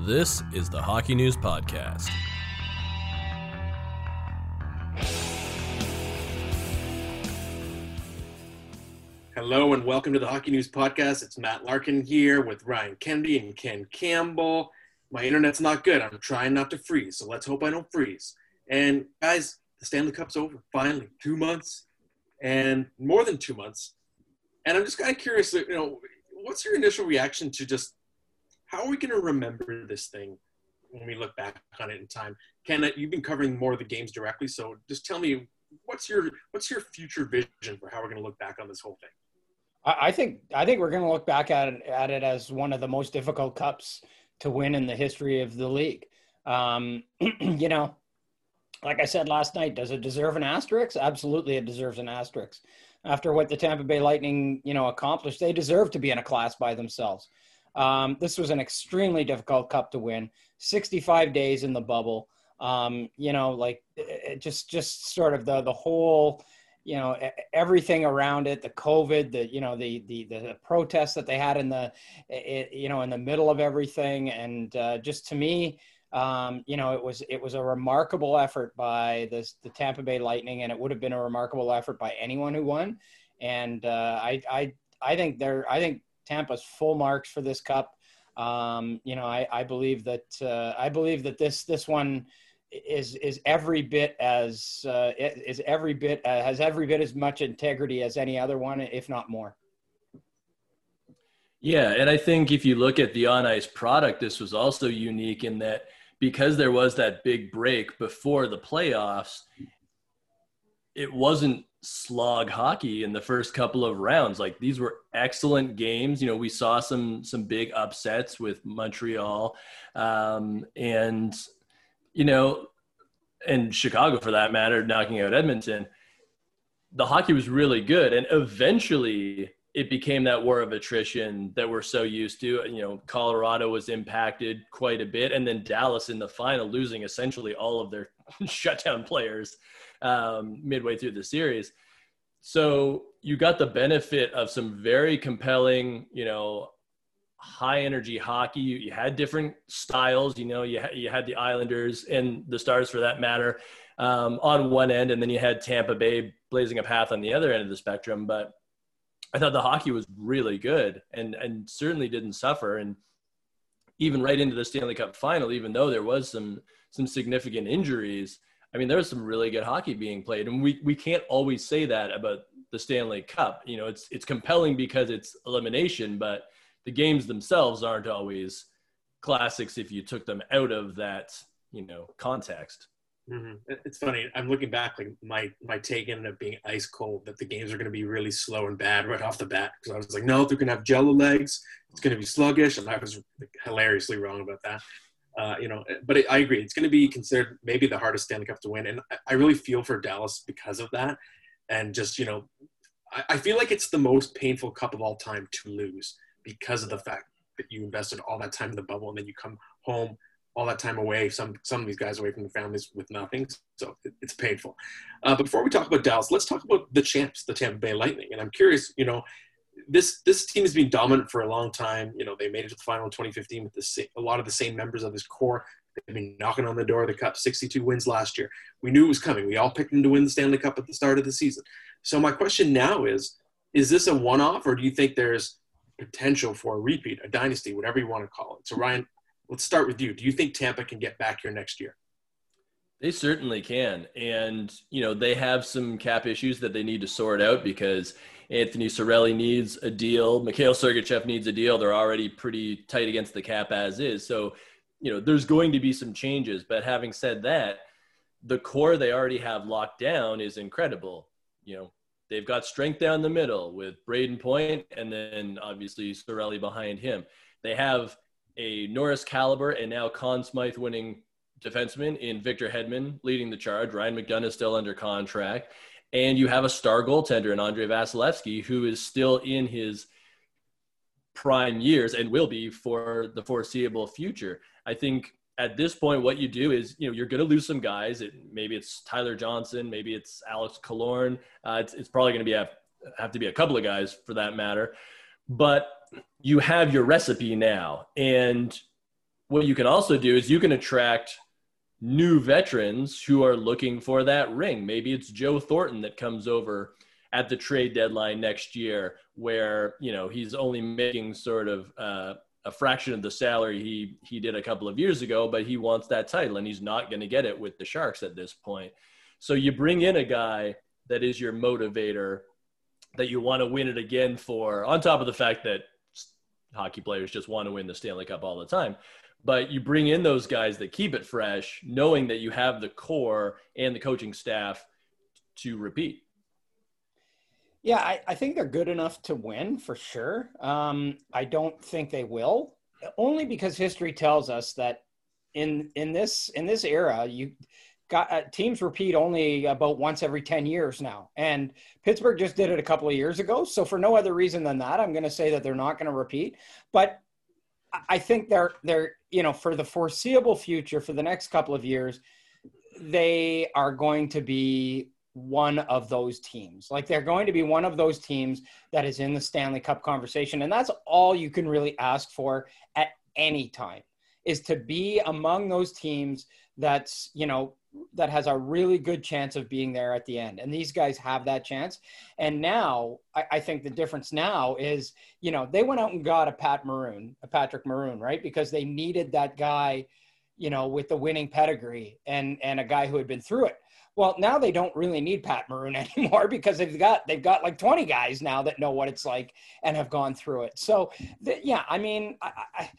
This is the Hockey News Podcast. Hello and welcome to the Hockey News Podcast. It's Matt Larkin here with Ryan Kennedy and Ken Campbell. My internet's not good. I'm trying not to freeze, so let's hope I don't freeze. And guys, the Stanley Cup's over. Finally, two months and more than two months. And I'm just kind of curious, you know, what's your initial reaction to just how are we going to remember this thing when we look back on it in time? Ken, you've been covering more of the games directly, so just tell me what's your what's your future vision for how we're going to look back on this whole thing? I think I think we're going to look back at it, at it as one of the most difficult cups to win in the history of the league. Um, you know, like I said last night, does it deserve an asterisk? Absolutely, it deserves an asterisk. After what the Tampa Bay Lightning, you know, accomplished, they deserve to be in a class by themselves. Um, this was an extremely difficult cup to win. 65 days in the bubble. Um, you know, like just just sort of the the whole, you know, everything around it, the COVID, the you know the the the protests that they had in the, it, you know, in the middle of everything, and uh, just to me, um, you know, it was it was a remarkable effort by this, the Tampa Bay Lightning, and it would have been a remarkable effort by anyone who won. And uh, I, I I think they're I think Tampa's full marks for this cup. Um, you know, I, I believe that uh, I believe that this this one is is every bit as uh, is every bit uh, has every bit as much integrity as any other one, if not more. Yeah, and I think if you look at the on ice product, this was also unique in that because there was that big break before the playoffs, it wasn't slog hockey in the first couple of rounds. Like these were excellent games. You know, we saw some some big upsets with Montreal, um, and you know, and Chicago for that matter, knocking out Edmonton. The hockey was really good, and eventually it became that war of attrition that we're so used to. You know, Colorado was impacted quite a bit, and then Dallas in the final, losing essentially all of their shutdown players um, midway through the series. So you got the benefit of some very compelling, you know, high energy hockey. You, you had different styles. You know, you ha- you had the Islanders and the Stars for that matter um, on one end, and then you had Tampa Bay blazing a path on the other end of the spectrum, but I thought the hockey was really good and and certainly didn't suffer. And even right into the Stanley Cup final, even though there was some some significant injuries, I mean there's some really good hockey being played. And we we can't always say that about the Stanley Cup. You know, it's it's compelling because it's elimination, but the games themselves aren't always classics if you took them out of that, you know, context. Mm-hmm. It's funny. I'm looking back, like my my take ended up being ice cold. That the games are going to be really slow and bad right off the bat. Because I was like, no, they're going to have jello legs. It's going to be sluggish, and I was hilariously wrong about that. Uh, you know, but I agree. It's going to be considered maybe the hardest Stanley Cup to win, and I really feel for Dallas because of that. And just you know, I, I feel like it's the most painful cup of all time to lose because of the fact that you invested all that time in the bubble, and then you come home all that time away, some some of these guys away from their families with nothing. So it, it's painful. Uh, but before we talk about Dallas, let's talk about the champs, the Tampa Bay Lightning. And I'm curious, you know, this this team has been dominant for a long time. You know, they made it to the final in 2015 with the same, a lot of the same members of this core. They've been knocking on the door of the cup. 62 wins last year. We knew it was coming. We all picked them to win the Stanley Cup at the start of the season. So my question now is: Is this a one-off, or do you think there's potential for a repeat, a dynasty, whatever you want to call it? So Ryan, let's start with you. Do you think Tampa can get back here next year? They certainly can. And, you know, they have some cap issues that they need to sort out because Anthony Cirelli needs a deal. Mikhail Sergachev needs a deal. They're already pretty tight against the cap as is. So, you know, there's going to be some changes. But having said that, the core they already have locked down is incredible. You know, they've got strength down the middle with Brayden Point and then obviously Cirelli behind him. They have a Norris caliber and now Conn Smythe winning defenseman in Victor Hedman leading the charge. Ryan McDonagh is still under contract. And you have a star goaltender in Andrei Vasilevskiy, who is still in his prime years and will be for the foreseeable future. I think at this point, what you do is, you know, you're going to lose some guys. It, maybe it's Tyler Johnson, maybe it's Alex Killorn. Uh, it's, it's probably going to be have, have to be a couple of guys for that matter. But you have your recipe now. And what you can also do is you can attract new veterans who are looking for that ring. Maybe it's Joe Thornton that comes over at the trade deadline next year, where you know he's only making sort of uh, a fraction of the salary he he did a couple of years ago, but he wants that title, and he's not going to get it with the Sharks at this point. So you bring in a guy that is your motivator, that you want to win it again for, on top of the fact that hockey players just want to win the Stanley Cup all the time. But you bring in those guys that keep it fresh, knowing that you have the core and the coaching staff to repeat. Yeah, I, I think they're good enough to win for sure. Um, I don't think they will, only because history tells us that in in this in this era, you got uh, teams repeat only about once every 10 years now and pittsburgh just did it a couple of years ago so for no other reason than that i'm going to say that they're not going to repeat but i think they're they're you know for the foreseeable future for the next couple of years they are going to be one of those teams. Like they're going to be one of those teams that is in the stanley cup conversation and that's all you can really ask for at any time is to be among those teams that's you know that has a really good chance of being there at the end. And these guys have that chance. And now I, I, think the difference now is, you know, they went out and got a Pat Maroon, a Patrick Maroon, right? Because they needed that guy, you know, with the winning pedigree and and a guy who had been through it. Well, now they don't really need Pat Maroon anymore because they've got they've got like 20 guys now that know what it's like and have gone through it. So, the, yeah, I mean, I, I, I,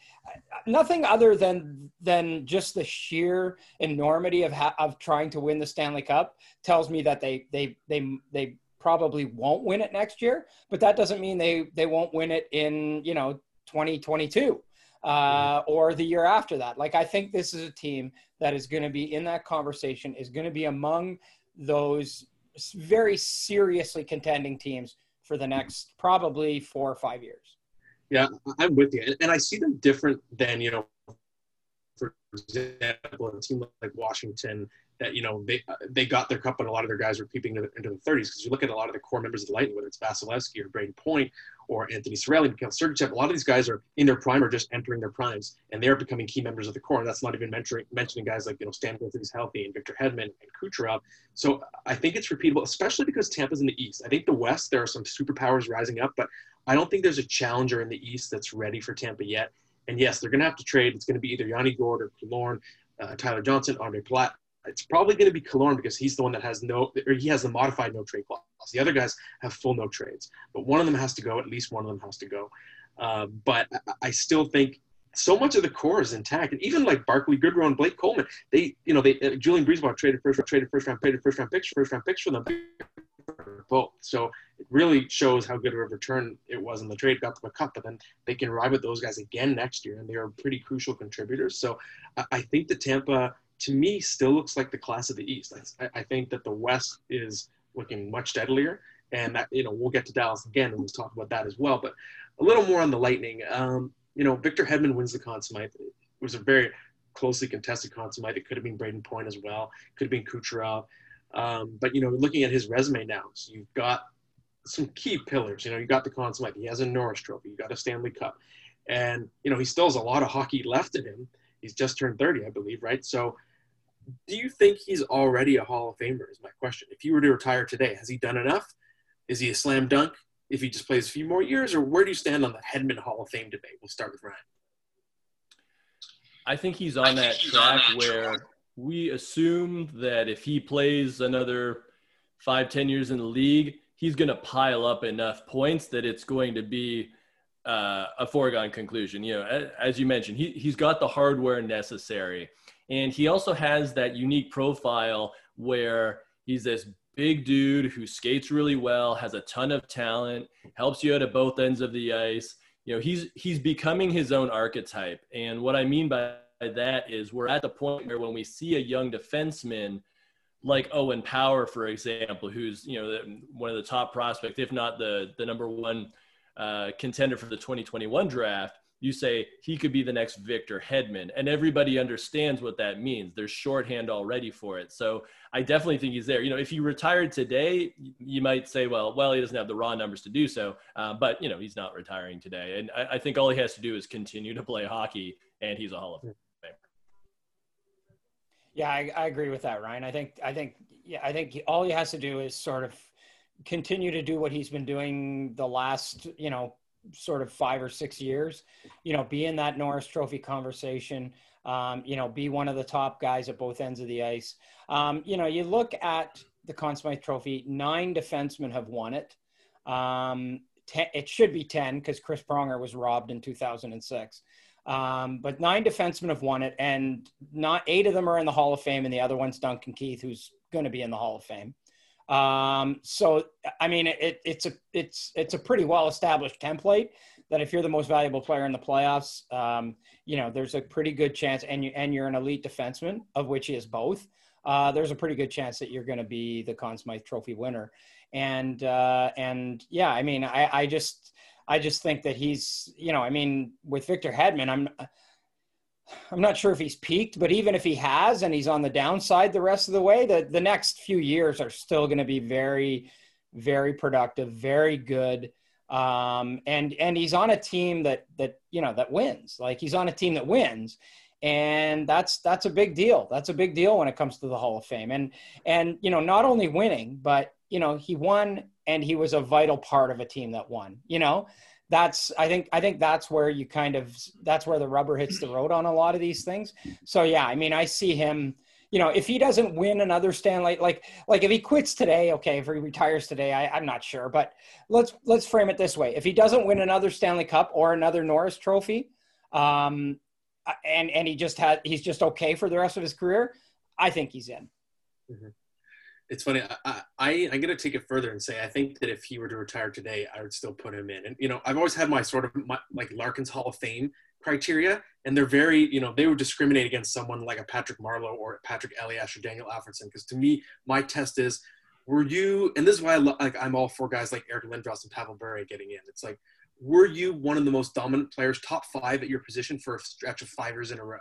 nothing other than than just the sheer enormity of ha- of trying to win the Stanley Cup tells me that they they they they probably won't win it next year. But that doesn't mean they they won't win it in you know 2022 uh, or the year after that. Like I think this is a team that is going to be in that conversation, is going to be among those very seriously contending teams for the next probably four or five years. Yeah, I'm with you, and I see them different than you know, for example, a team like Washington that you know they they got their cup, but a lot of their guys are peeping into the, into the 30s. Because you look at a lot of the core members of the Lightning, whether it's Vasilevskiy or Brayden Point or Anthony Cirelli, Mikhail Sergachev, a lot of these guys are in their prime or just entering their primes, and they're becoming key members of the core. And that's not even mentioning mentioning guys like you know Stan Smith is healthy and Victor Hedman and Kucherov. So I think it's repeatable, especially because Tampa's in the East. I think the West there are some superpowers rising up, but I don't think there's a challenger in the East that's ready for Tampa yet. And yes, they're going to have to trade. It's going to be either Yanni Gourde or Killorn, uh, Tyler Johnson, Ondrej Palat it's probably going to be Killorn because he's the one that has no, or he has the modified no trade clause. The other guys have full no trades, but one of them has to go. At least one of them has to go. Uh, but I still think so much of the core is intact, and even like Barclay Goodrow and Blake Coleman, they, you know, they uh, Julien BriseBois traded first, traded first round, traded first round picks, first round picks for them both. So it really shows how good of a return it was in the trade. Got them a cup, but then they can ride with those guys again next year, and they are pretty crucial contributors. So I think the Tampa to me still looks like the class of the East. I, I think that the West is looking much deadlier, and that you know we'll get to Dallas again and we'll talk about that as well. But a little more on the Lightning. Um, you know, Victor Hedman wins the Conn Smythe. It was a very closely contested Conn Smythe. It could have been Brayden Point as well. Could have been Kucherov. Um, but you know, looking at his resume now, so you've got some key pillars. You know, you got the Conn Smythe. He has a Norris Trophy. You got a Stanley Cup, and you know he still has a lot of hockey left in him. He's just turned 30, I believe, right? So do you think he's already a Hall of Famer? Is my question. If he were to retire today, has he done enough? Is he a slam dunk if he just plays a few more years, or where do you stand on the Hedman Hall of Fame debate? We'll start with Ryan. I think he's on that track where we assume that if he plays another five, ten years in the league, he's going to pile up enough points that it's going to be uh, a foregone conclusion. You know, as you mentioned, he, he's got the hardware necessary. And he also has that unique profile where he's this big dude who skates really well, has a ton of talent, helps you out at both ends of the ice, you know, he's he's becoming his own archetype. And what I mean by that is we're at the point where when we see a young defenseman like Owen Power, for example, who's you know one of the top prospects, if not the the number one uh, contender for the 2021 draft, you say he could be the next Victor Hedman, and everybody understands what that means. There's shorthand already for it. So I definitely think he's there. You know, if he retired today, you might say, well, well, he doesn't have the raw numbers to do so, uh, but you know, he's not retiring today, and I, I, think all he has to do is continue to play hockey, and he's a Hall of Famer. Yeah, I, I agree with that, Ryan. I think I think yeah, I think all he has to do is sort of continue to do what he's been doing the last, you know, sort of five or six years, you know, be in that Norris Trophy conversation, um, you know, be one of the top guys at both ends of the ice. Um, you know, you look at the Conn Smythe Trophy, nine defensemen have won it. Um, ten, it should be 10 because Chris Pronger was robbed in 2006. Um, but nine defensemen have won it, and not eight of them are in the Hall of Fame, and the other one's Duncan Keith, who's going to be in the Hall of Fame. Um, so I mean, it, it's a it's it's a pretty well established template that if you're the most valuable player in the playoffs, um, you know, there's a pretty good chance, and you and you're an elite defenseman, of which he is both. Uh, there's a pretty good chance that you're going to be the Conn Smythe Trophy winner, and uh, and yeah, I mean, I, I just I just think that he's, you know, I mean, with Victor Hedman, I'm I'm not sure if he's peaked, but even if he has and he's on the downside the rest of the way, the, the next few years are still going to be very, very productive, very good. Um, and and he's on a team that that you know that wins. Like he's on a team that wins, and that's that's a big deal. That's a big deal when it comes to the Hall of Fame. And and you know not only winning, but you know he won and he was a vital part of a team that won. You know, that's I think I think that's where you kind of that's where the rubber hits the road on a lot of these things. So yeah, I mean, I see him. You know, if he doesn't win another Stanley, like like if he quits today, okay, if he retires today, I, I'm not sure, but let's let's frame it this way: if he doesn't win another Stanley Cup or another Norris Trophy, um, and and he just had he's just okay for the rest of his career, I think he's in. Mm-hmm it's funny. I, I I'm gonna take it further and say I think that if he were to retire today, I would still put him in. And you know, I've always had my sort of my, like Larkin's Hall of Fame criteria, and they're very you know they would discriminate against someone like a Patrick Marleau or Patrick Elias or Daniel Alfredsson because to me my test is were you and this is why I lo- like I'm all for guys like Eric Lindros and Pavel Bure getting in. It's like were you one of the most dominant players, top five at your position for a stretch of five years in a row?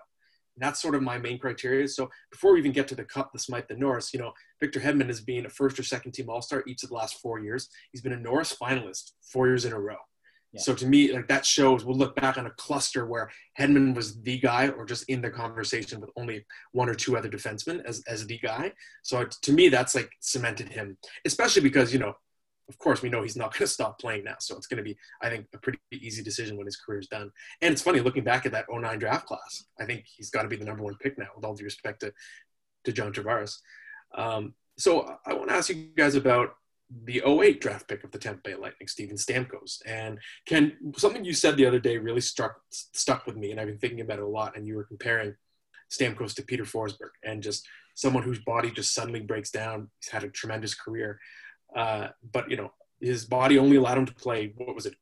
That's sort of my main criteria. So before we even get to the Cup, the Smythe, the Norris, you know, Victor Hedman has been a first or second team All Star each of the last four years. He's been a Norris finalist four years in a row. Yeah. So to me, like that shows we'll look back on a cluster where Hedman was the guy, or just in the conversation with only one or two other defensemen as as the guy. So to me, that's like cemented him, especially because you know of course, we know he's not going to stop playing now. So it's going to be, I think, a pretty easy decision when his career's done. And it's funny looking back at that 09 draft class. I think he's got to be the number one pick now, with all due respect to, to John Tavares. Um, so I want to ask you guys about the 08 draft pick of the Tampa Bay Lightning, Steven Stamkos. And Ken, something you said the other day really struck stuck with me, and I've been thinking about it a lot. And you were comparing Stamkos to Peter Forsberg, and just someone whose body just suddenly breaks down. He's had a tremendous career. Uh, but you know, his body only allowed him to play. What was it?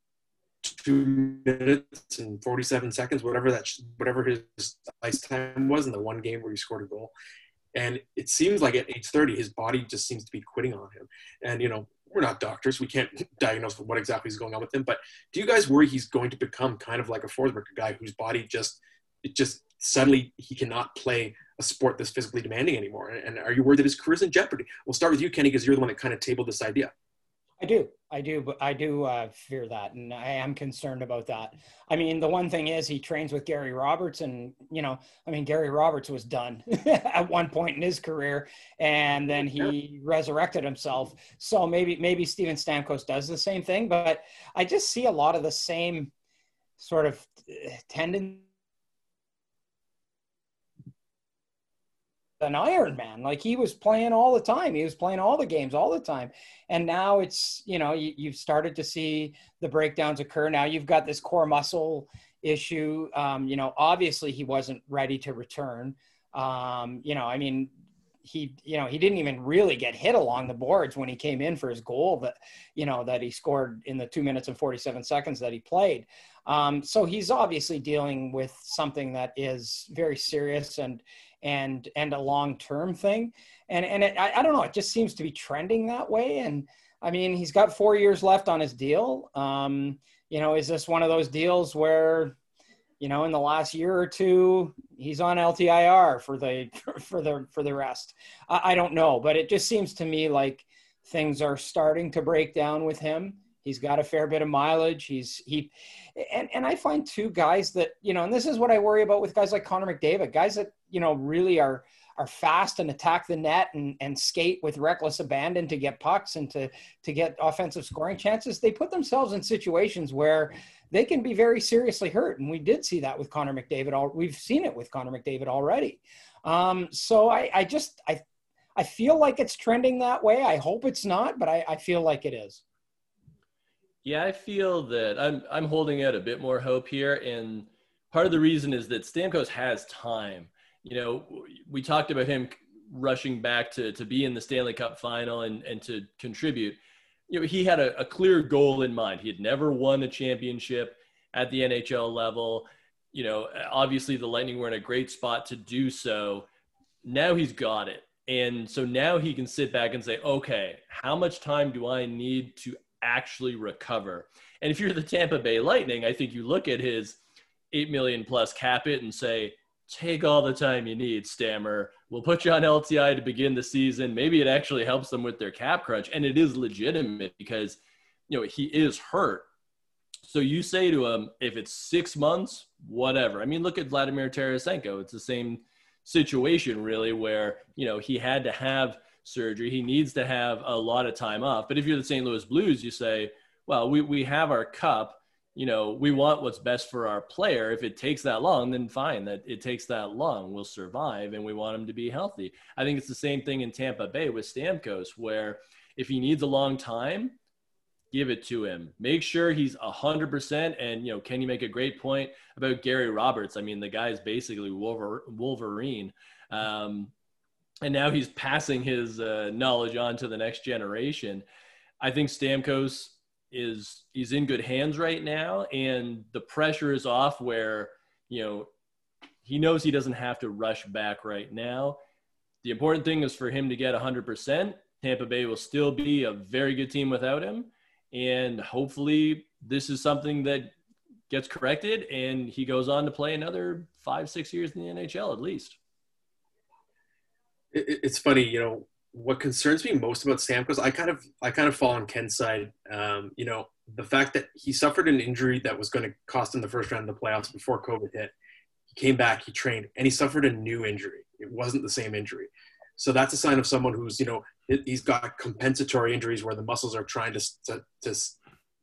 Two minutes and 47 seconds, whatever that, whatever his ice time was in the one game where he scored a goal. And it seems like at age 30, his body just seems to be quitting on him. And you know, we're not doctors; we can't diagnose what exactly is going on with him. But do you guys worry he's going to become kind of like a Forsberg, a guy whose body just, it just suddenly he cannot play a sport that's physically demanding anymore? And are you worried that his career is in jeopardy? We'll start with you, Kenny, because you're the one that kind of tabled this idea. I do. I do, but I do uh, fear that, and I am concerned about that. I mean, the one thing is he trains with Gary Roberts, and you know, I mean, Gary Roberts was done at one point in his career, and then he resurrected himself. So maybe maybe Steven Stamkos does the same thing, but I just see a lot of the same sort of uh, tendencies an Iron Man. Like he was playing all the time. He was playing all the games all the time. And now it's, you know, you, have started to see the breakdowns occur. Now you've got this core muscle issue. Um, you know, obviously he wasn't ready to return. Um, you know, I mean, he, you know, he didn't even really get hit along the boards when he came in for his goal that, you know, that he scored in the two minutes and 47 seconds that he played. Um, so he's obviously dealing with something that is very serious and and and a long term thing. And and it, I, I don't know, it just seems to be trending that way. And I mean, he's got four years left on his deal. Um, you know, is this one of those deals where you know, in the last year or two, he's on LTIR for the for the for the rest. I, I, don't know, but it just seems to me like things are starting to break down with him. He's got a fair bit of mileage. He's he, and and I find two guys that you know, and this is what I worry about with guys like Connor McDavid, guys that you know really are are fast and attack the net and, and skate with reckless abandon to get pucks and to to get offensive scoring chances. They put themselves in situations where they can be very seriously hurt. And we did see that with Connor McDavid. All we've seen it with Connor McDavid already. Um, so I, I just I I feel like it's trending that way. I hope it's not, but I, I feel like it is. Yeah, I feel that I'm I'm holding out a bit more hope here, and part of the reason is that Stamkos has time. You know, we talked about him rushing back to to be in the Stanley Cup final and and to contribute you know, he had a, a clear goal in mind. He had never won a championship at the NHL level. You know, obviously the Lightning were in a great spot to do so. Now he's got it. And so now he can sit back and say, okay, how much time do I need to actually recover? And if you're the Tampa Bay Lightning, I think you look at his 8 million plus cap it and say, take all the time you need, Stammer. We'll put you on LTI to begin the season. Maybe it actually helps them with their cap crunch. And it is legitimate because, you know, he is hurt. So you say to him, if it's six months, whatever. I mean, look at Vladimir Tarasenko. It's the same situation, really, where, you know, he had to have surgery. He needs to have a lot of time off. But if you're the St. Louis Blues, you say, well, we, we have our cup you know, we want what's best for our player. If it takes that long, then fine, that it takes that long. We'll survive and we want him to be healthy. I think it's the same thing in Tampa Bay with Stamkos, where if he needs a long time, give it to him. Make sure he's 100%. And, you know, Ken you make a great point about Gary Roberts? I mean, the guy is basically Wolverine. Um, and now he's passing his uh, knowledge on to the next generation. I think Stamkos is he's in good hands right now and the pressure is off where you know he knows he doesn't have to rush back right now. The important thing is for him to get 100% tampa bay will still be a very good team without him. And hopefully this is something that gets corrected and he goes on to play another five six years in the nhl at least it's funny you know what concerns me most about Stamkos, I kind of I kind of fall on Ken's side. Um, you know, the fact that he suffered an injury that was going to cost him the first round of the playoffs before COVID hit. He came back, he trained, and he suffered a new injury. It wasn't the same injury. So that's a sign of someone who's, you know, he's got compensatory injuries where the muscles are trying to, to, to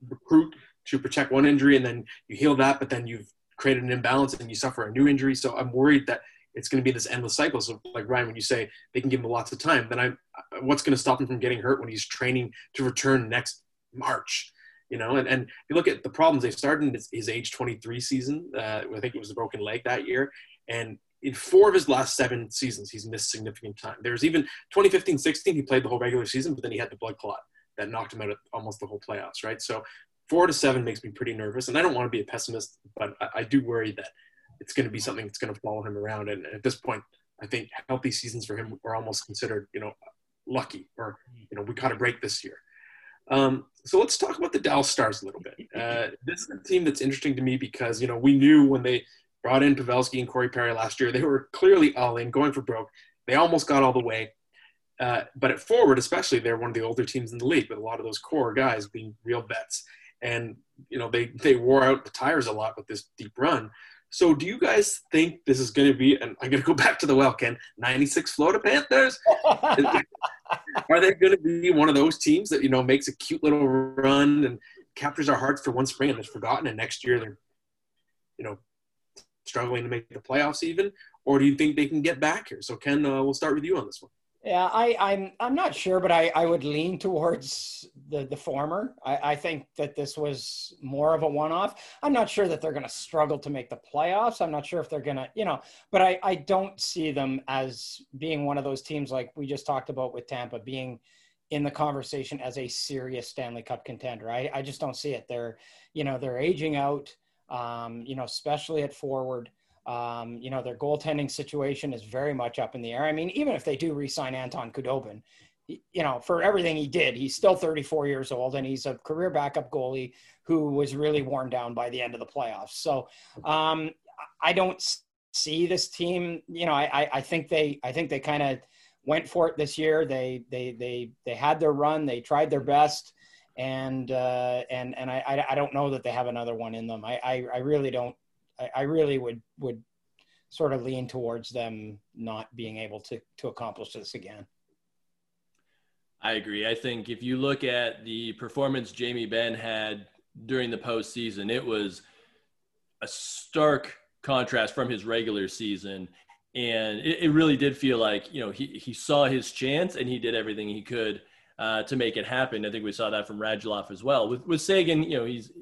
recruit to protect one injury and then you heal that, but then you've created an imbalance and you suffer a new injury. So I'm worried that it's going to be this endless cycle. So, like Ryan, when you say they can give him lots of time, then I'm what's going to stop him from getting hurt when he's training to return next March? You know, and, and you look at the problems they started in his, his age 23 season. Uh, I think it was a broken leg that year, and in four of his last seven seasons, he's missed significant time. There's even 2015-16, he played the whole regular season, but then he had the blood clot that knocked him out of almost the whole playoffs. Right, so four to seven makes me pretty nervous, and I don't want to be a pessimist, but I do worry that it's going to be something that's going to follow him around. And at this point, I think healthy seasons for him are almost considered, you know, lucky or, you know, we caught a break this year. Um, so let's talk about the Dallas Stars a little bit. Uh, this is a team that's interesting to me because, you know, we knew when they brought in Pavelski and Corey Perry last year, they were clearly all in, going for broke. They almost got all the way. Uh, but at forward, especially, they're one of the older teams in the league with a lot of those core guys being real vets. And, you know, they, they wore out the tires a lot with this deep run. So, do you guys think this is going to be? And I'm going to go back to the well, Ken. 96 Florida Panthers. Are they going to be one of those teams that you know makes a cute little run and captures our hearts for one spring and is forgotten, and next year they're, you know, struggling to make the playoffs even? Or do you think they can get back here? So, Ken, uh, we'll start with you on this one. Yeah, I, I'm I'm not sure, but I, I would lean towards the the former. I, I think that this was more of a one off. I'm not sure that they're going to struggle to make the playoffs. I'm not sure if they're going to, you know, but I I don't see them as being one of those teams like we just talked about with Tampa being in the conversation as a serious Stanley Cup contender. I I just don't see it. They're you know they're aging out. um, you know, especially at forward. Um, you know, their goaltending situation is very much up in the air. I mean, even if they do re-sign Anton Khudobin, you know, for everything he did, he's still 34 years old and he's a career backup goalie who was really worn down by the end of the playoffs. So um, I don't see this team. You know, I, I think they I think they kind of went for it this year. They they they they had their run. They tried their best, and uh, and and I I don't know that they have another one in them. I I, I really don't. I, I really would would sort of lean towards them not being able to to accomplish this again. I agree. I think if you look at the performance Jamie Benn had during the postseason, it was a stark contrast from his regular season. And it, it, really did feel like, you know, he, he saw his chance and he did everything he could uh, to make it happen. I think we saw that from Radulov as well. With, with Seguin, you know, he's,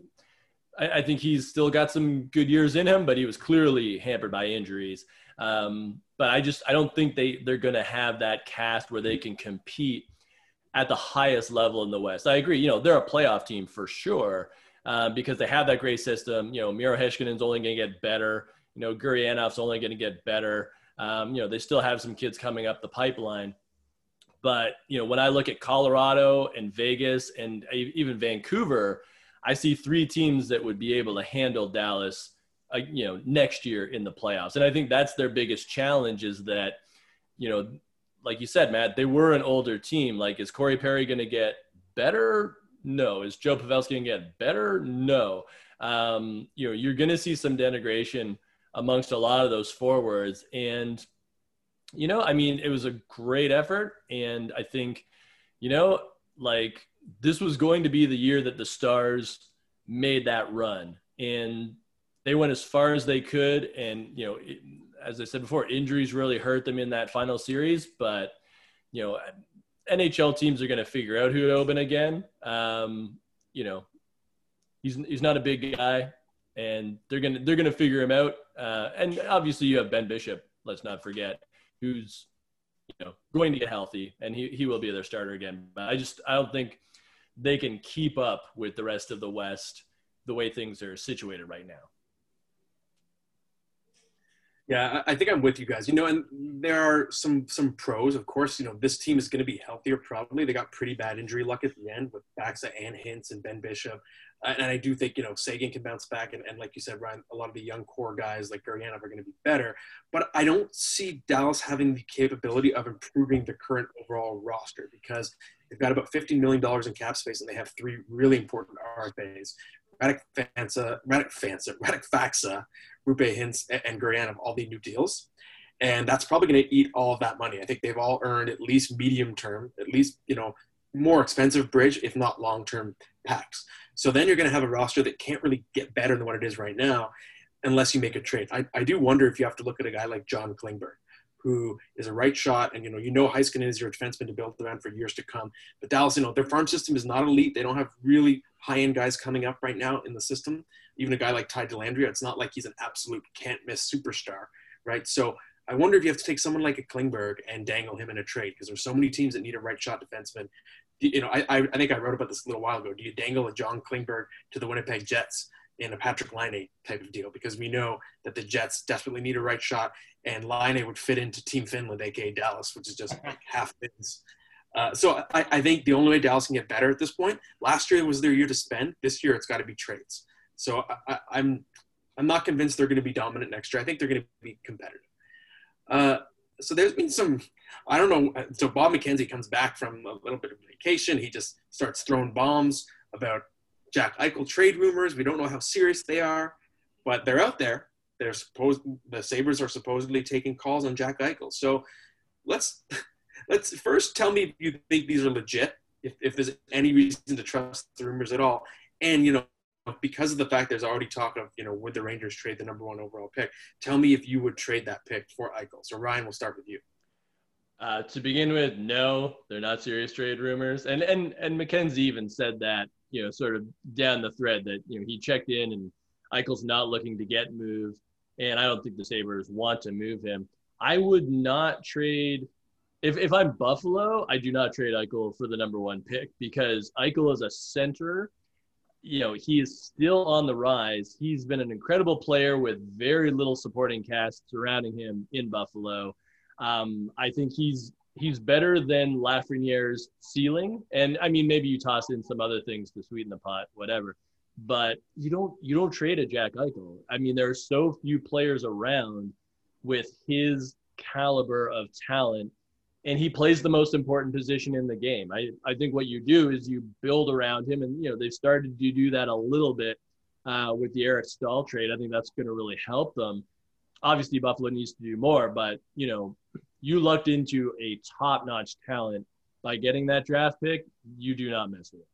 I, I, think he's still got some good years in him, but he was clearly hampered by injuries. Um, but I just, I don't think they, they're going to have that cast where they can compete at the highest level in the West. I agree. You know, they're a playoff team for sure uh, because they have that great system. You know, Miro Heiskanen's only going to get better. You know, Gurianov's only going to get better. Um, you know, they still have some kids coming up the pipeline. But, you know, when I look at Colorado and Vegas and even Vancouver, I see three teams that would be able to handle Dallas, uh, you know, next year in the playoffs. And I think that's their biggest challenge is that, you know, like you said, Matt, they were an older team. Like, is Corey Perry going to get better? No. Is Joe Pavelski going to get better? No. Um, you know, you're going to see some denigration amongst a lot of those forwards. And, you know, I mean, it was a great effort. And I think, you know, like this was going to be the year that the Stars made that run. And they went as far as they could. And, you know, it, as I said before, injuries really hurt them in that final series. But, you know, NHL teams are going to figure out Khudobin again. Um, you know, he's he's not a big guy, and they're gonna they're gonna figure him out. Uh, and obviously, you have Ben Bishop. Let's not forget, who's you know going to get healthy, and he he will be their starter again. But I just I don't think they can keep up with the rest of the West the way things are situated right now. Yeah, I think I'm with you guys. You know, and there are some some pros. Of course, you know this team is going to be healthier. Probably they got pretty bad injury luck at the end with Faksa and Hintz and Ben Bishop, and I do think you know Seguin can bounce back. And, and like you said, Ryan, a lot of the young core guys like Gurianov are going to be better. But I don't see Dallas having the capability of improving the current overall roster because they've got about 15 million dollars in cap space and they have three really important RFAs. Radek Fansa, Radek Fansa, Radek Faksa, Roope Hintz, and Gurianov all the new deals. And that's probably going to eat all of that money. I think they've all earned at least medium term, at least, you know, more expensive bridge, if not long term packs. So then you're going to have a roster that can't really get better than what it is right now unless you make a trade. I, I do wonder if you have to look at a guy like John Klingberg, who is a right shot, and you know you know Heiskanen is your defenseman to build around for years to come. But Dallas, you know, their farm system is not elite. They don't have really high end guys coming up right now in the system even a guy like Ty Dellandrea, it's not like he's an absolute can't miss superstar, right? So I wonder if you have to take someone like a Klingberg and dangle him in a trade because there's so many teams that need a right shot defenseman. You know, I, I think I wrote about this a little while ago. Do you dangle a John Klingberg to the Winnipeg Jets in a Patrick Laine type of deal? Because we know that the Jets desperately need a right shot, and Laine would fit into Team Finland, aka Dallas, which is just like half things. Uh, so I, I, think the only way Dallas can get better at this point. Last year was their year to spend. This year it's got to be trades. So I, am I'm, I'm not convinced they're going to be dominant next year. I think they're going to be competitive. Uh, so there's been some, I don't know. So Bob McKenzie comes back from a little bit of vacation. He just starts throwing bombs about Jack Eichel trade rumors. We don't know how serious they are, but they're out there. They're supposed the Sabres are supposedly taking calls on Jack Eichel. So let's let's first tell me if you think these are legit. If, if there's any reason to trust the rumors at all, and you know because of the fact there's already talk of, you know, would the Rangers trade the number one overall pick? Tell me if you would trade that pick for Eichel. So Ryan, we'll start with you. Uh, to begin with, no, they're not serious trade rumors. And and and McKenzie even said that, you know, sort of down the thread that you know he checked in and Eichel's not looking to get moved, and I don't think the Sabres want to move him. I would not trade if if I'm Buffalo, I do not trade Eichel for the number one pick because Eichel is a center you know, he is still on the rise. He's been an incredible player with very little supporting cast surrounding him in Buffalo. Um, I think he's he's better than Lafreniere's ceiling, and I mean maybe you toss in some other things to sweeten the pot, whatever. But you don't you don't trade a Jack Eichel. I mean there are so few players around with his caliber of talent and he plays the most important position in the game. I, I think what you do is you build around him, and you know they've started to do that a little bit uh, with the Eric Staal trade. I think that's going to really help them. Obviously, Buffalo needs to do more, but you know, you lucked into a top-notch talent by getting that draft pick. You do not miss it.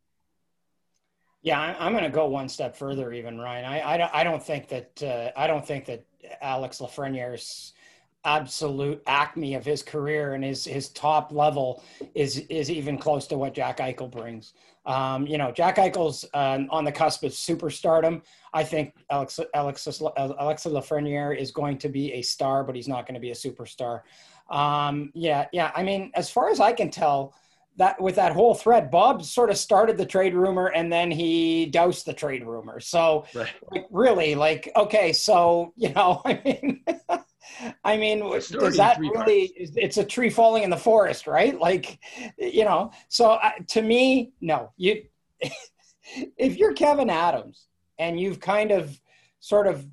Yeah, I'm going to go one step further, even Ryan. I, I don't think that uh, I don't think that Alex Lafreniere's absolute acme of his career and his his top level is is even close to what Jack Eichel brings. Um, you know, Jack Eichel's um, on the cusp of superstardom. I think Alex, Alexis, Alexa Lafreniere is going to be a star, but he's not going to be a superstar. Um, yeah, yeah. I mean, as far as I can tell, that with that whole thread, Bob sort of started the trade rumor and then he doused the trade rumor. So, right. like, really, like, okay, so you know, I mean. I mean, does that really? It's a tree falling in the forest, right? Like, you know. So uh, to me, no. You, if you're Kevyn Adams and you've kind of, sort of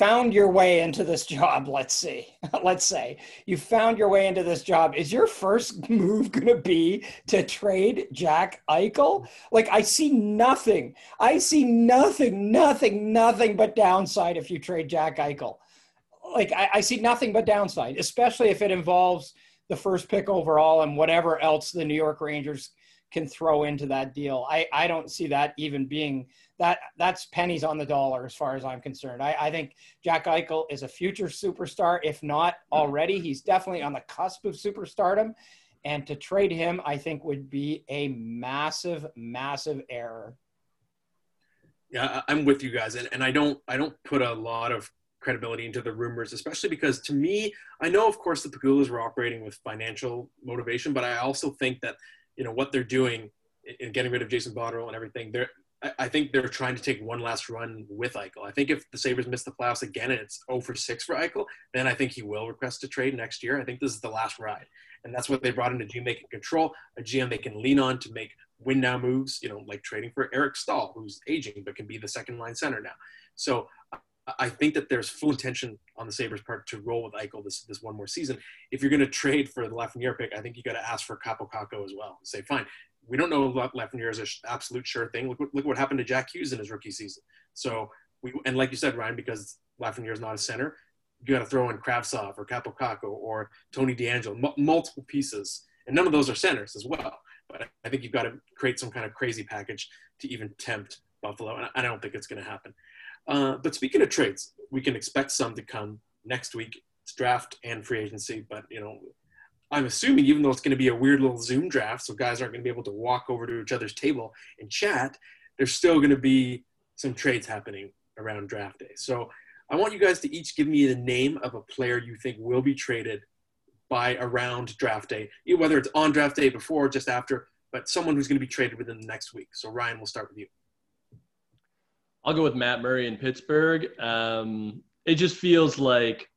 found your way into this job let's see let's say. You found your way into this job. Is your first move going to be to trade jack eichel? Like i see nothing i see nothing nothing nothing but downside if you trade jack eichel. Like I, I see nothing but downside especially if it involves the first pick overall and whatever else the new york rangers can throw into that deal. I, I don't see that even being that that's pennies on the dollar as far as I'm concerned. I, I think Jack Eichel is a future superstar. If not already, he's definitely on the cusp of superstardom. And to trade him, I think would be a massive, massive error. Yeah, I'm with you guys, and, and I don't I don't put a lot of credibility into the rumors, especially because to me, I know of course the Pegulas were operating with financial motivation, but I also think that you know what they're doing in getting rid of Jason Botterill and everything. They're I think they're trying to take one last run with Eichel. I think if the Sabres miss the playoffs again and it's 0 for 6 for Eichel, then I think he will request a trade next year. I think this is the last ride. And that's what they brought in a GM they can control, a GM they can lean on to make win now moves, you know, like trading for Eric Staal, who's aging but can be the second line center now. So I think that there's full intention on the Sabres part to roll with Eichel this, this one more season. If you're going to trade for the Lafreniere pick, I think you got to ask for Kaapo Kakko as well. Say, fine, we don't know if Lafreniere is an absolute sure thing. Look, look what happened to Jack Hughes in his rookie season. So, we, and like you said, Ryan, because Lafreniere is not a center, you got to throw in Kravtsov or Kaapo or Tony DeAngelo, m- multiple pieces. And none of those are centers as well. But I think you've got to create some kind of crazy package to even tempt Buffalo. And I don't think it's going to happen. Uh, but speaking of trades, we can expect some to come next week. It's draft and free agency, but you know, I'm assuming even though it's going to be a weird little Zoom draft, so guys aren't going to be able to walk over to each other's table and chat, there's still going to be some trades happening around draft day. So I want you guys to each give me the name of a player you think will be traded by around draft day, whether it's on draft day before or just after, but someone who's going to be traded within the next week. So Ryan, we'll start with you. I'll go with Matt Murray in Pittsburgh. Um, it just feels like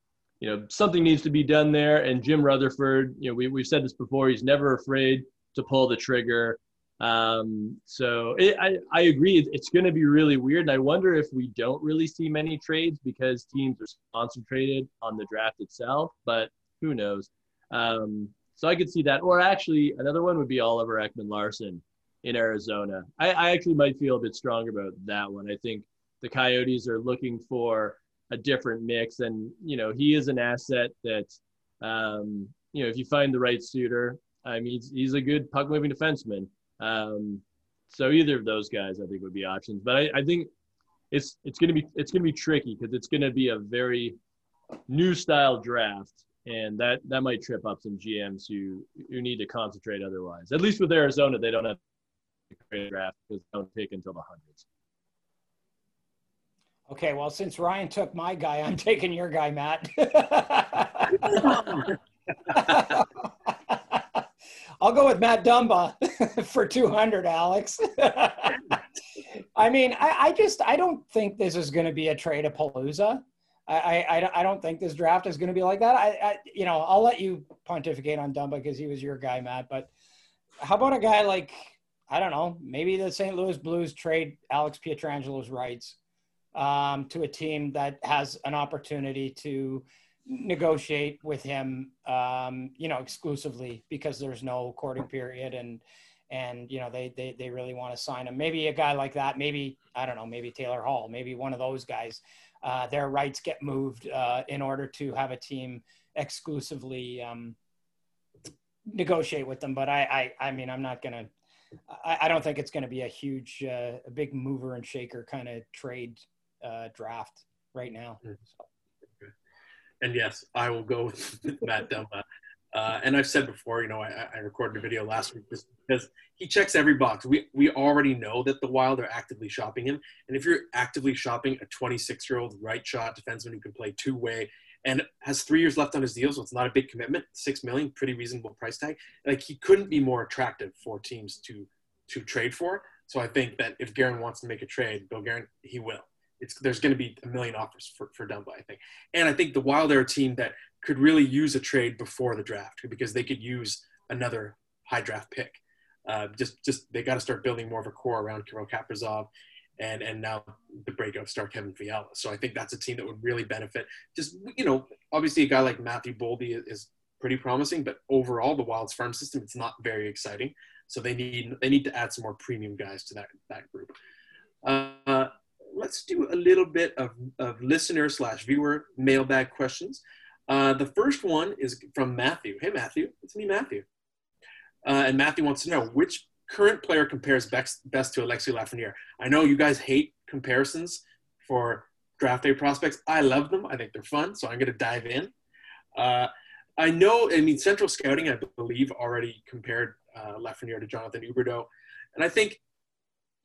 you know something needs to be done there. And Jim Rutherford, you know, we we've said this before. He's never afraid to pull the trigger. Um, so it, I I agree. It's going to be really weird, and I wonder if we don't really see many trades because teams are concentrated on the draft itself. But who knows? Um, so I could see that. Or actually, another one would be Oliver Ekman-Larsson in Arizona. I, I actually might feel a bit stronger about that one. I think the Coyotes are looking for a different mix, and you know he is an asset that um, you know if you find the right suitor, I mean he's, he's a good puck moving defenseman. Um, so either of those guys I think would be options, but I, I think it's it's gonna be it's gonna be tricky because it's gonna be a very new style draft and that that might trip up some GMs who who need to concentrate otherwise. At least with Arizona, they don't have draft because they don't take until the hundreds. Okay, well, since Ryan took my guy, I'm taking your guy, Matt. I'll go with Matt Dumba for 200, Alex. I mean, I, I, just I don't think this is going to be a trade of Palooza. I, I, I don't think this draft is going to be like that. I, I you know I'll let you pontificate on Dumba because he was your guy, Matt. But how about a guy like I don't know, maybe the St. Louis Blues trade Alex Pietrangelo's rights um, to a team that has an opportunity to negotiate with him, um, you know, exclusively because there's no courting period and and you know they they they really want to sign him. Maybe a guy like that. Maybe I don't know. Maybe Taylor Hall. Maybe one of those guys uh, their rights get moved uh, in order to have a team exclusively um, negotiate with them. But I, I, I mean, I'm not gonna. I, I don't think it's going to be a huge, uh, a big mover and shaker kind of trade uh, draft right now. Mm-hmm. So. And yes, I will go with Matt Dumba. Uh, and I've said before, you know, I, I, recorded a video last week just because he checks every box. We, we already know that the Wild are actively shopping him. And if you're actively shopping a 26 year old right shot defenseman who can play two way and has three years left on his deal, so it's not a big commitment, six million, pretty reasonable price tag. Like he couldn't be more attractive for teams to to trade for. So I think that if Guerin wants to make a trade, Bill Guerin, he will. It's, there's going to be a million offers for, for Dumba, I think. And I think the Wild are a team that could really use a trade before the draft because they could use another high draft pick. Uh, just, just they got to start building more of a core around Kirill Kaprizov, and and now the breakout star Kevin Fiala. So I think that's a team that would really benefit. Just you know, obviously a guy like Matthew Boldy is pretty promising, but overall the Wild's farm system it's not very exciting. So they need they need to add some more premium guys to that that group. Uh, let's do a little bit of, of listener slash viewer mailbag questions. Uh, the first one is from Matthew. Hey, Matthew. It's me, Matthew. Uh, and Matthew wants to know which current player compares best, best to Alexi Lafreniere. I know you guys hate comparisons for draft day prospects. I love them. I think they're fun. So I'm going to dive in. Uh, I know, I mean, Central Scouting, I believe, already compared uh, Lafreniere to Jonathan Huberdeau. And I think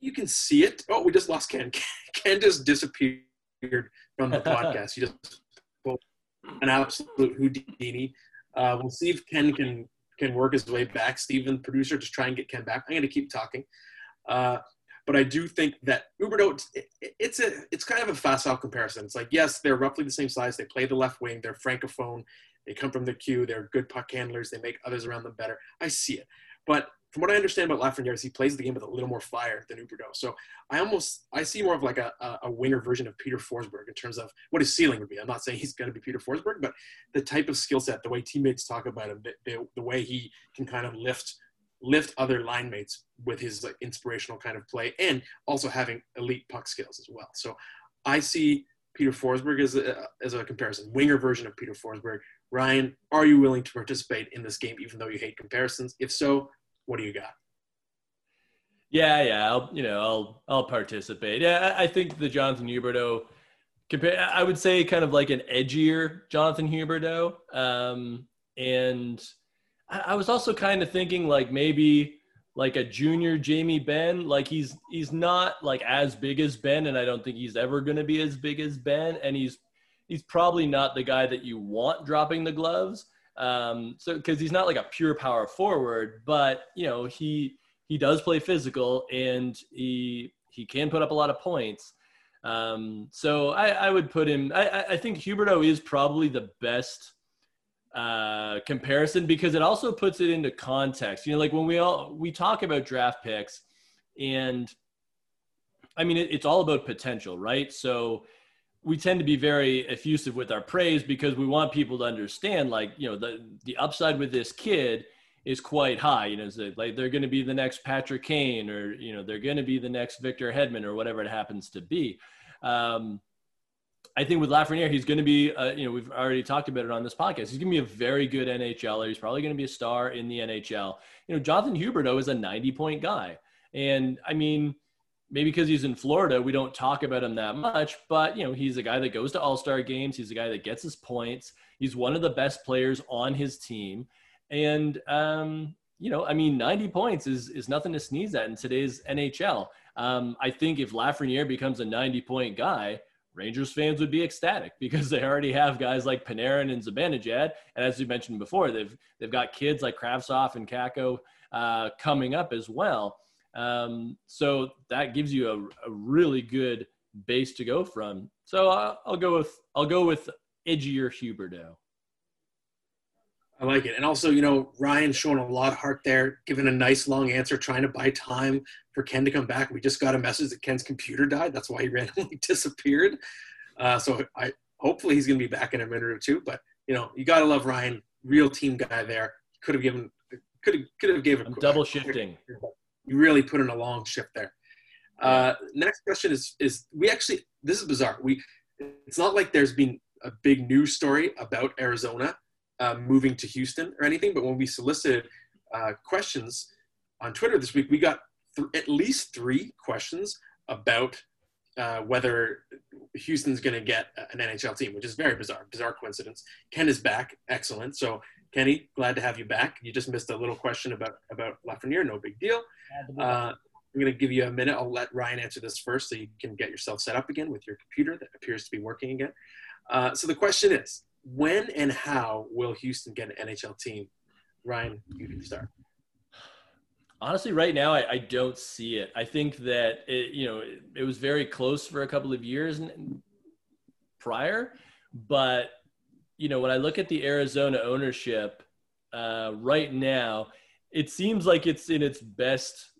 you can see it. Oh, we just lost Ken. Ken just disappeared from the podcast. He just an absolute Houdini. Uh, we'll see if Ken can can work his way back. Steven, producer, just try and get Ken back. I'm going to keep talking. Uh, but I do think that Huberdeau, it's a it's kind of a facile comparison. It's like yes, they're roughly the same size. They play the left wing. They're francophone. They come from the queue. They're good puck handlers. They make others around them better. I see it, but from what I understand about Lafreniere is he plays the game with a little more fire than Huberdeau. So I almost I see more of like a, a winger version of Peter Forsberg in terms of what his ceiling would be. I'm not saying he's going to be Peter Forsberg, but the type of skill set, the way teammates talk about him, the, the, way he can kind of lift lift other line mates with his like inspirational kind of play, and also having elite puck skills as well. So I see Peter Forsberg as a, as a comparison, winger version of Peter Forsberg. Ryan, are you willing to participate in this game, even though you hate comparisons? If so, what do you got? Yeah, yeah, I'll you know I'll I'll participate. Yeah, I think the Jonathan Huberdeau compare I would say kind of like an edgier Jonathan Huberdeau. Um, and I, I was also kind of thinking like maybe like a junior Jamie Benn, Like he's he's not like as big as Benn and I don't think he's ever going to be as big as Benn And he's he's probably not the guy that you want dropping the gloves. Um, so because he's not like a pure power forward, but you know he he does play physical and he he can put up a lot of points. Um, so I, I would put him. I, I think Huberdeau is probably the best uh, comparison because it also puts it into context. You know, like when we all we talk about draft picks, and I mean it, it's all about potential, right? So we tend to be very effusive with our praise because we want people to understand like you know the the upside with this kid is quite high you know like they're going to be the next patrick kane or you know they're going to be the next victor hedman or whatever it happens to be um, I think with Lafreniere, he's going to be, uh, you know, we've already talked about it on this podcast. He's going to be a very good NHLer. He's probably going to be a star in the NHL. You know, Jonathan Huberdeau is a 90 point guy. And I mean, maybe because he's in Florida, we don't talk about him that much. But you know, he's a guy that goes to All Star games. He's a guy that gets his points. He's one of the best players on his team, and um, you know, I mean, 90 points is is nothing to sneeze at in today's NHL. Um, I think if Lafreniere becomes a 90 point guy, Rangers fans would be ecstatic because they already have guys like Panarin and Zibanejad, and as we mentioned before, they've they've got kids like Kravtsov and Kakko uh, coming up as well. Um, so that gives you a, a, really good base to go from. So uh, I'll go with I'll go with edgier Huberdeau. I like it. And also, you know, Ryan showing a lot of heart there, giving a nice long answer, trying to buy time for Ken to come back. We just got a message that Ken's computer died. That's why he randomly disappeared. Uh, so I hopefully he's going to be back in a minute or two. But you know, you got to love Ryan, real team guy there. Could have given, could have, could have given. double shifting. You really put in a long shift there. Uh, next question is is we actually this is bizarre. We it's not like there's been a big news story about Arizona uh, moving to Houston or anything, but when we solicited uh, questions on Twitter this week, we got th- at least three questions about uh, whether Houston's going to get an NHL team, which is very bizarre, bizarre coincidence. Ken is back, excellent. So Kenny, glad to have you back. You just missed a little question about about Lafreniere, no big deal. Uh, I'm going to give you a minute. I'll let Ryan answer this first, so you can get yourself set up again with your computer that appears to be working again. Uh, so the question is, when and how will Houston get an NHL team? Ryan, you can start. Honestly, right now, I, I don't see it. I think that it, you know it, it, was very close for a couple of years prior, but you know when I look at the Arizona ownership uh, right now, it seems like it's in its best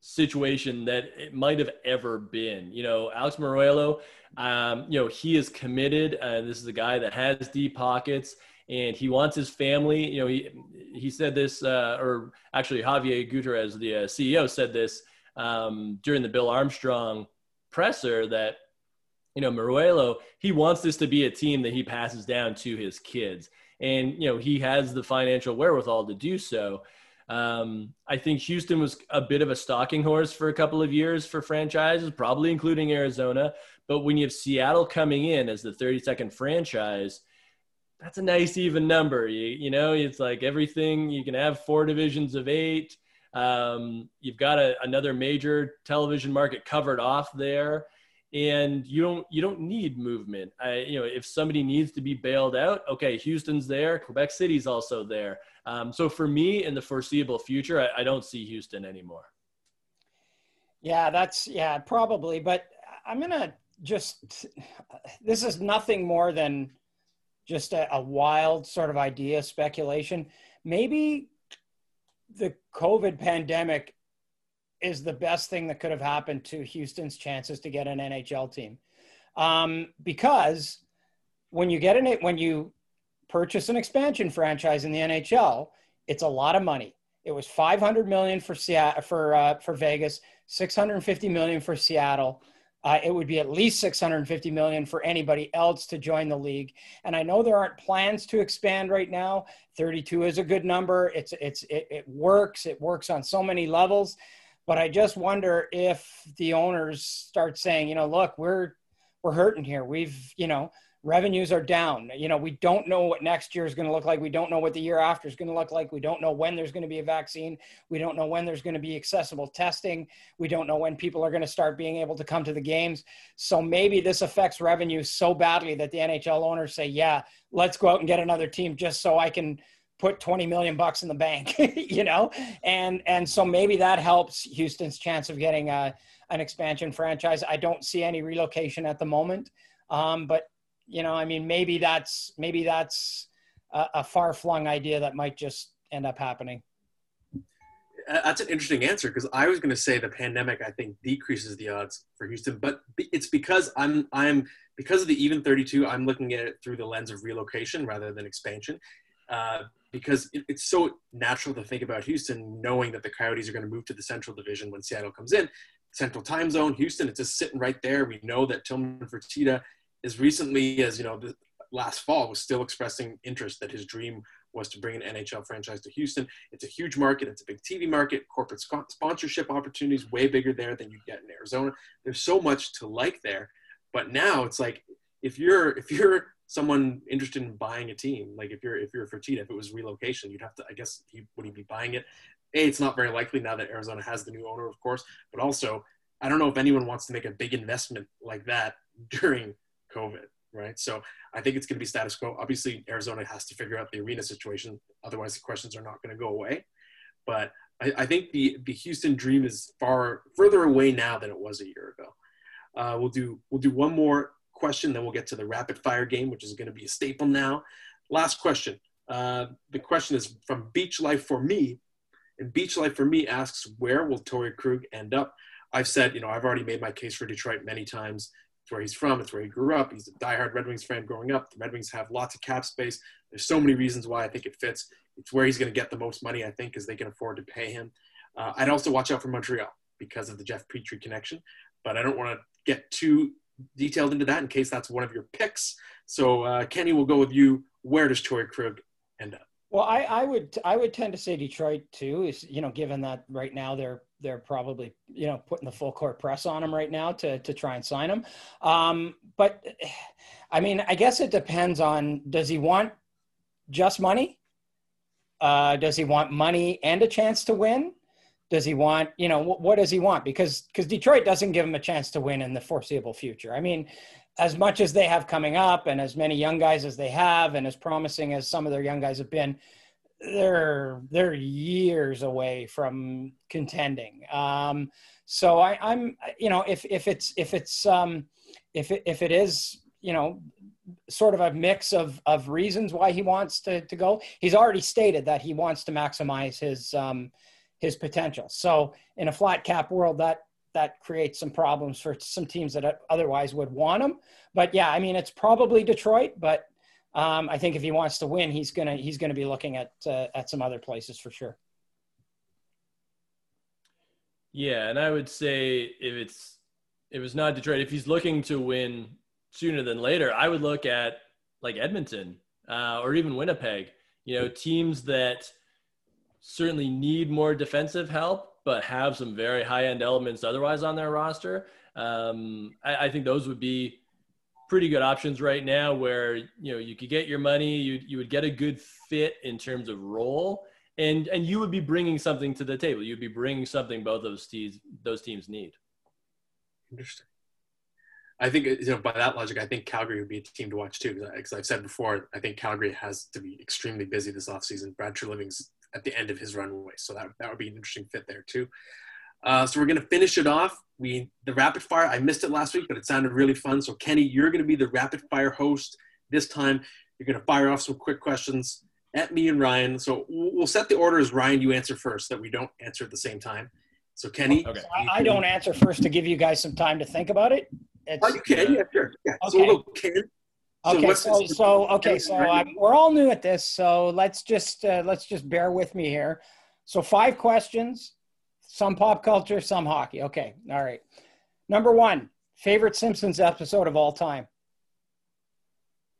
situation that it might have ever been. You know, Alex Meruelo um, you know, he is committed. Uh, this is a guy that has deep pockets and he wants his family. You know, he, he said this, uh, or actually Javier Gutierrez, the uh, CEO, said this um, during the Bill Armstrong presser that, you know, Meruelo, he wants this to be a team that he passes down to his kids. And, you know, he has the financial wherewithal to do so. Um, I think Houston was a bit of a stalking horse for a couple of years for franchises, probably including Arizona. But when you have Seattle coming in as the 32nd franchise, that's a nice even number. You, you know, it's like everything you can have four divisions of eight. Um, you've got a, another major television market covered off there, and you don't you don't need movement. I, you know, if somebody needs to be bailed out, okay, Houston's there, Quebec City's also there. Um, so for me, in the foreseeable future, I, I don't see Houston anymore. Yeah, that's yeah, probably. But I'm gonna just this is nothing more than just a, a, wild sort of idea speculation maybe the covid pandemic is the best thing that could have happened to houston's chances to get an nhl team um, because when you get in it when you purchase an expansion franchise in the nhl it's a lot of money it was 500 million for Seattle, for uh, for Vegas, 650 million for Seattle. Uh, it would be at least 650 million for anybody else to join the league. And I know there aren't plans to expand right now. 32 is a good number. It's it's it, it works. It works on so many levels. But I just wonder if the owners start saying, you know, look, we're we're hurting here. We've you know revenues are down. You know, we don't know what next year is going to look like. We don't know what the year after is going to look like. We don't know when there's going to be a vaccine. We don't know when there's going to be accessible testing. We don't know when people are going to start being able to come to the games. So maybe this affects revenue so badly that the NHL owners say, "Yeah, let's go out and get another team just so I can put 20 million bucks in the bank," you know? And and so maybe that helps Houston's chance of getting a, an expansion franchise. I don't see any relocation at the moment. Um, but you know, I mean, maybe that's maybe that's a, a far flung idea that might just end up happening. That's an interesting answer because I was going to say the pandemic I think decreases the odds for Houston, but it's because I'm I'm because of the even 32 I'm looking at it through the lens of relocation rather than expansion. Uh, because it, it's so natural to think about Houston knowing that the Coyotes are going to move to the Central Division when Seattle comes in. Central time zone, Houston, it's just sitting right there. We know that Tillman Fertitta as recently as you know the last fall was still expressing interest that his dream was to bring an NHL franchise to Houston. It's a huge market. It's a big TV market. Corporate sponsorship opportunities way bigger there than you get in Arizona. There's so much to like there. But now it's like if you're if you're someone interested in buying a team, like if you're if you're Fertitta, if it was relocation, you'd have to. I guess he, would he be buying it? A, it's not very likely now that Arizona has the new owner, of course. But also, I don't know if anyone wants to make a big investment like that during COVID, right? So I think it's going to be status quo. Obviously, Arizona has to figure out the arena situation. Otherwise, the questions are not going to go away. But I, I, think the, the Houston dream is far further away now than it was a year ago. Uh, we'll do we'll do one more question, then we'll get to the rapid fire game, which is going to be a staple now. Last question. Uh, the question is from Beach Life for Me, and Beach Life for Me asks, where will Torey Krug end up? I've said, you know, I've already made my case for Detroit many times. It's where he's from. It's where he grew up. He's a diehard Red Wings fan growing up. The Red Wings have lots of cap space. There's so many reasons why I think it fits. It's where he's going to get the most money, I think, because they can afford to pay him. Uh, I'd also watch out for Montreal because of the Jeff Petry connection, but I don't want to get too detailed into that in case that's one of your picks. So, uh, Kenny, we'll go with you. Where does Torey Krug end up? Well, I, I would I would tend to say Detroit too. Is you know given that right now they're they're probably you know putting the full court press on him right now to to try and sign him. Um, but I mean, I guess it depends on does he want just money? Uh, does he want money and a chance to win? Does he want you know what, what does he want? Because because Detroit doesn't give him a chance to win in the foreseeable future. I mean, as much as they have coming up and as many young guys as they have and as promising as some of their young guys have been they're they're years away from contending um, so I, i'm you know if if it's if it's um, if it, if it is you know sort of a mix of of reasons why he wants to to go he's already stated that he wants to maximize his um his potential so in a flat cap world that that creates some problems for some teams that otherwise would want him. But yeah, I mean, it's probably Detroit, but um, I think if he wants to win, he's gonna he's gonna be looking at uh, at some other places for sure. Yeah, and I would say if it's if it's not Detroit, if he's looking to win sooner than later, I would look at like Edmonton uh, or even Winnipeg. You know, teams that certainly need more defensive help but have some very high end elements otherwise on their roster. Um, I, I, think those would be pretty good options right now where you know you could get your money you, you would get a good fit in terms of role and and you would be bringing something to the table you'd be bringing something both those teams those teams need interesting I think you know by that logic, I think Calgary would be a team to watch too. Because I've said before, I think Calgary has to be extremely busy this offseason. Brad Treliving's at the end of his runway. So that, that would be an interesting fit there too. Uh, so we're going to finish it off. We the rapid fire. I missed it last week, but it sounded really fun. So Kenny, you're going to be the rapid fire host this time. You're going to fire off some quick questions at me and Ryan. So we'll set the order as Ryan, you answer first, that we don't answer at the the same time. So Kenny, okay. I, I don't answer first to give you guys some time to think about it. It's, oh, you can, yeah, sure. Yeah. Okay. So we'll Ken, Okay, so, so okay, so I'm, we're all new at this, so let's just uh, let's just bear with me here. So five questions, some pop culture, some hockey. Okay, all right. Number one, favorite Simpsons episode of all time.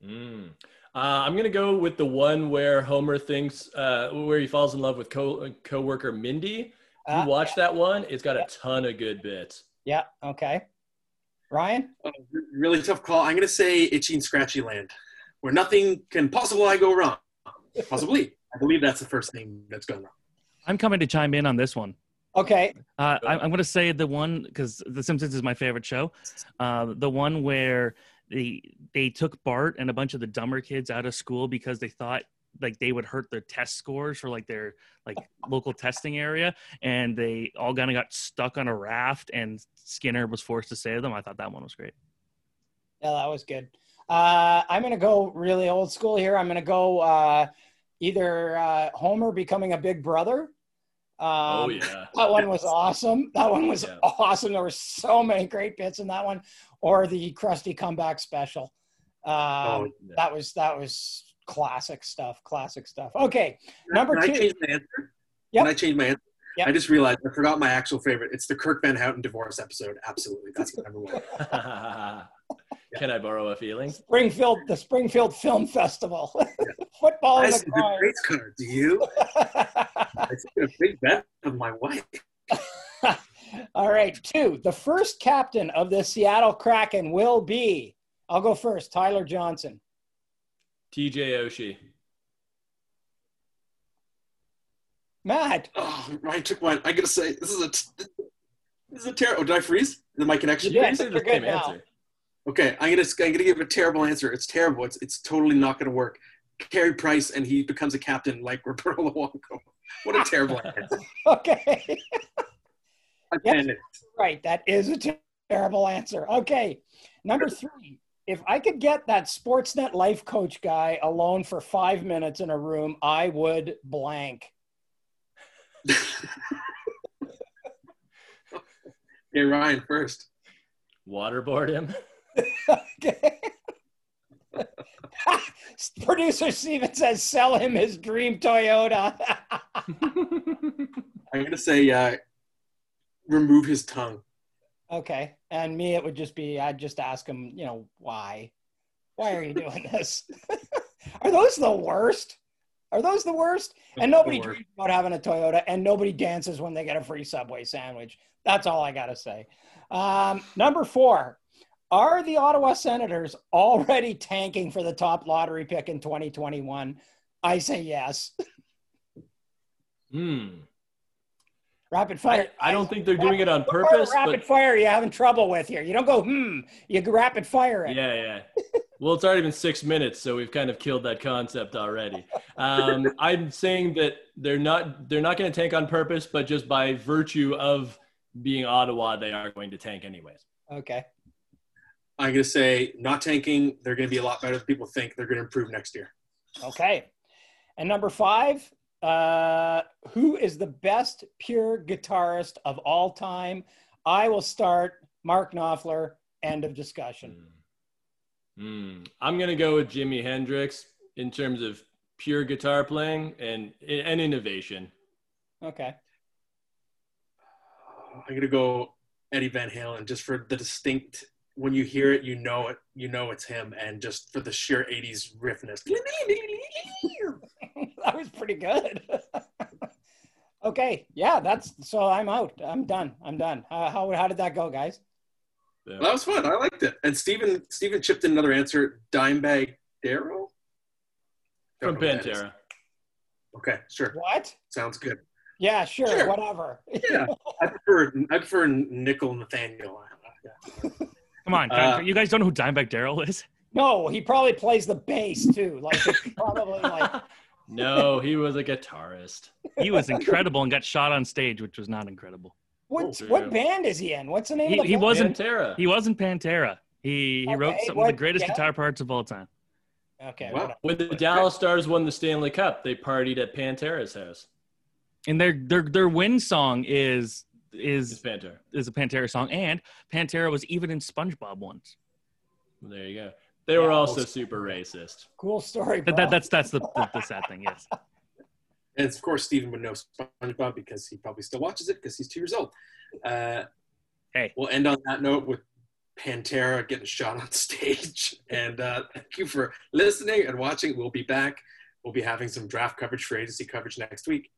Mm. Uh, I'm gonna go with the one where Homer thinks uh, where he falls in love with co coworker Mindy. If you uh, watch yeah. that one, it's got a ton of good bits. Yeah. Okay. Ryan? Uh, really tough call. I'm going to say Itchy and Scratchy Land, where nothing can possibly go wrong. Possibly. I believe that's the first thing that's gone wrong. I'm coming to chime in on this one. Okay. Uh, I, am going to say the one because The Simpsons is my favorite show. Uh, the one where they they took Bart and a bunch of the dumber kids out of school because they thought like they would hurt their test scores for like their like local testing area and they all kind of got stuck on a raft and skinner was forced to save them i thought that one was great yeah that was good uh, i'm gonna go really old school here i'm gonna go uh, either uh, homer becoming a big brother um, oh yeah, that one was awesome. That one was yeah. awesome. There were so many great bits in that one, or the Krusty comeback special. Um, oh, yeah. That was that was classic stuff. Classic stuff. Okay, number Can two. I change my answer? Yep. Can I change my answer? Yep. I just realized I forgot my actual favorite. It's the Kirk Van Houten divorce episode. Absolutely, that's my number one. Can I borrow a feeling? Springfield, the Springfield Film Festival. Football I in the car. Great card. Do you? I took a big bet with my wife. All right, two. The first captain of the Seattle Kraken will be. I'll go first. Tyler Johnson. TJ Oshie. Matt. Oh, Ryan took one. I gotta say, this is a this is a terrible. Oh, did I freeze? Did my connection yeah, freeze? You're good now. Answer. Okay, I'm gonna I'm gonna give a terrible answer. It's terrible. It's it's totally not gonna work. Carey Price and he becomes a captain like Roberto Luongo. What a terrible answer. Okay. I Yes. right. That is a ter- terrible answer. Okay. Number three. If I could get that Sportsnet life coach guy alone for five minutes in a room, I would blank. Hey Ryan first. Waterboard him. Okay. Producer Steven says, sell him his dream Toyota. I'm gonna say uh, remove his tongue. Okay. And me, it would just be, I'd just ask him, you know, why? Why are you doing this? are those the worst? Are those the worst? And nobody dreams about having a Toyota, and nobody dances when they get a free Subway sandwich. That's all I got to say. Um, number four Are the Ottawa Senators already tanking for the top lottery pick in 2021? I say yes. Hmm. Rapid fire. I, I don't think they're doing it on What part of purpose, Rapid but fire, you having trouble with here. You don't go hmm. You go rapid fire it. yeah, yeah. Well, it's already been six minutes, so we've kind of killed that concept already. Um, I'm saying that they're not they're not going to tank on purpose, but just by virtue of being Ottawa, they are going to tank anyways. Okay. I'm gonna say not tanking. They're gonna be a lot better than people think. They're gonna improve next year. Okay. And number five, uh, who is the best pure guitarist of all time? I will start Mark Knopfler. End of discussion. Hmm. I'm going to go with Jimi Hendrix in terms of pure guitar playing and and innovation. Okay. I'm gonna go Eddie Van Halen just for the distinct. When you hear it, you know it. You know it's him, and just for the sheer '80s riffness. that was pretty good. okay. Yeah, that's so I'm out. I'm done. I'm done. How, how, how did that go, guys? So, That was fun. I liked it. And Stephen Stephen chipped in another answer. Dimebag Darrell from Don't know who that is. Pantera. Okay, sure. What? Sounds good. Yeah, sure, Sure. whatever. Yeah, I prefer I prefer Nickel Nathaniel. Come on, Uh, you guys don't know who Dimebag Darrell is? No, he probably plays the bass too. Like probably like no, he was a guitarist. He was incredible and got shot on stage, which was not incredible. what? Oh, what yeah. band is he in? What's the name He, of the he band? wasn't Pantera. he wasn't Pantera. He he wrote Okay, some of the greatest yeah. guitar parts of all time. Okay. Wow. when the Dallas Stars won the Stanley Cup, they partied at Pantera's house. And their their their win song is It's is Pantera. is a Pantera song, and Pantera was even in SpongeBob once. There you go. They were Yeah. also super racist. Cool story. Bro. That, that that's that's the, the the sad thing. Yes. And of course, Steven would know SpongeBob because he probably still watches it because he's two years old. Uh, Hey. We'll end on that note with Pantera getting shot on stage. And uh, thank you for listening and watching. We'll be back. We'll be having some draft coverage for agency coverage next week.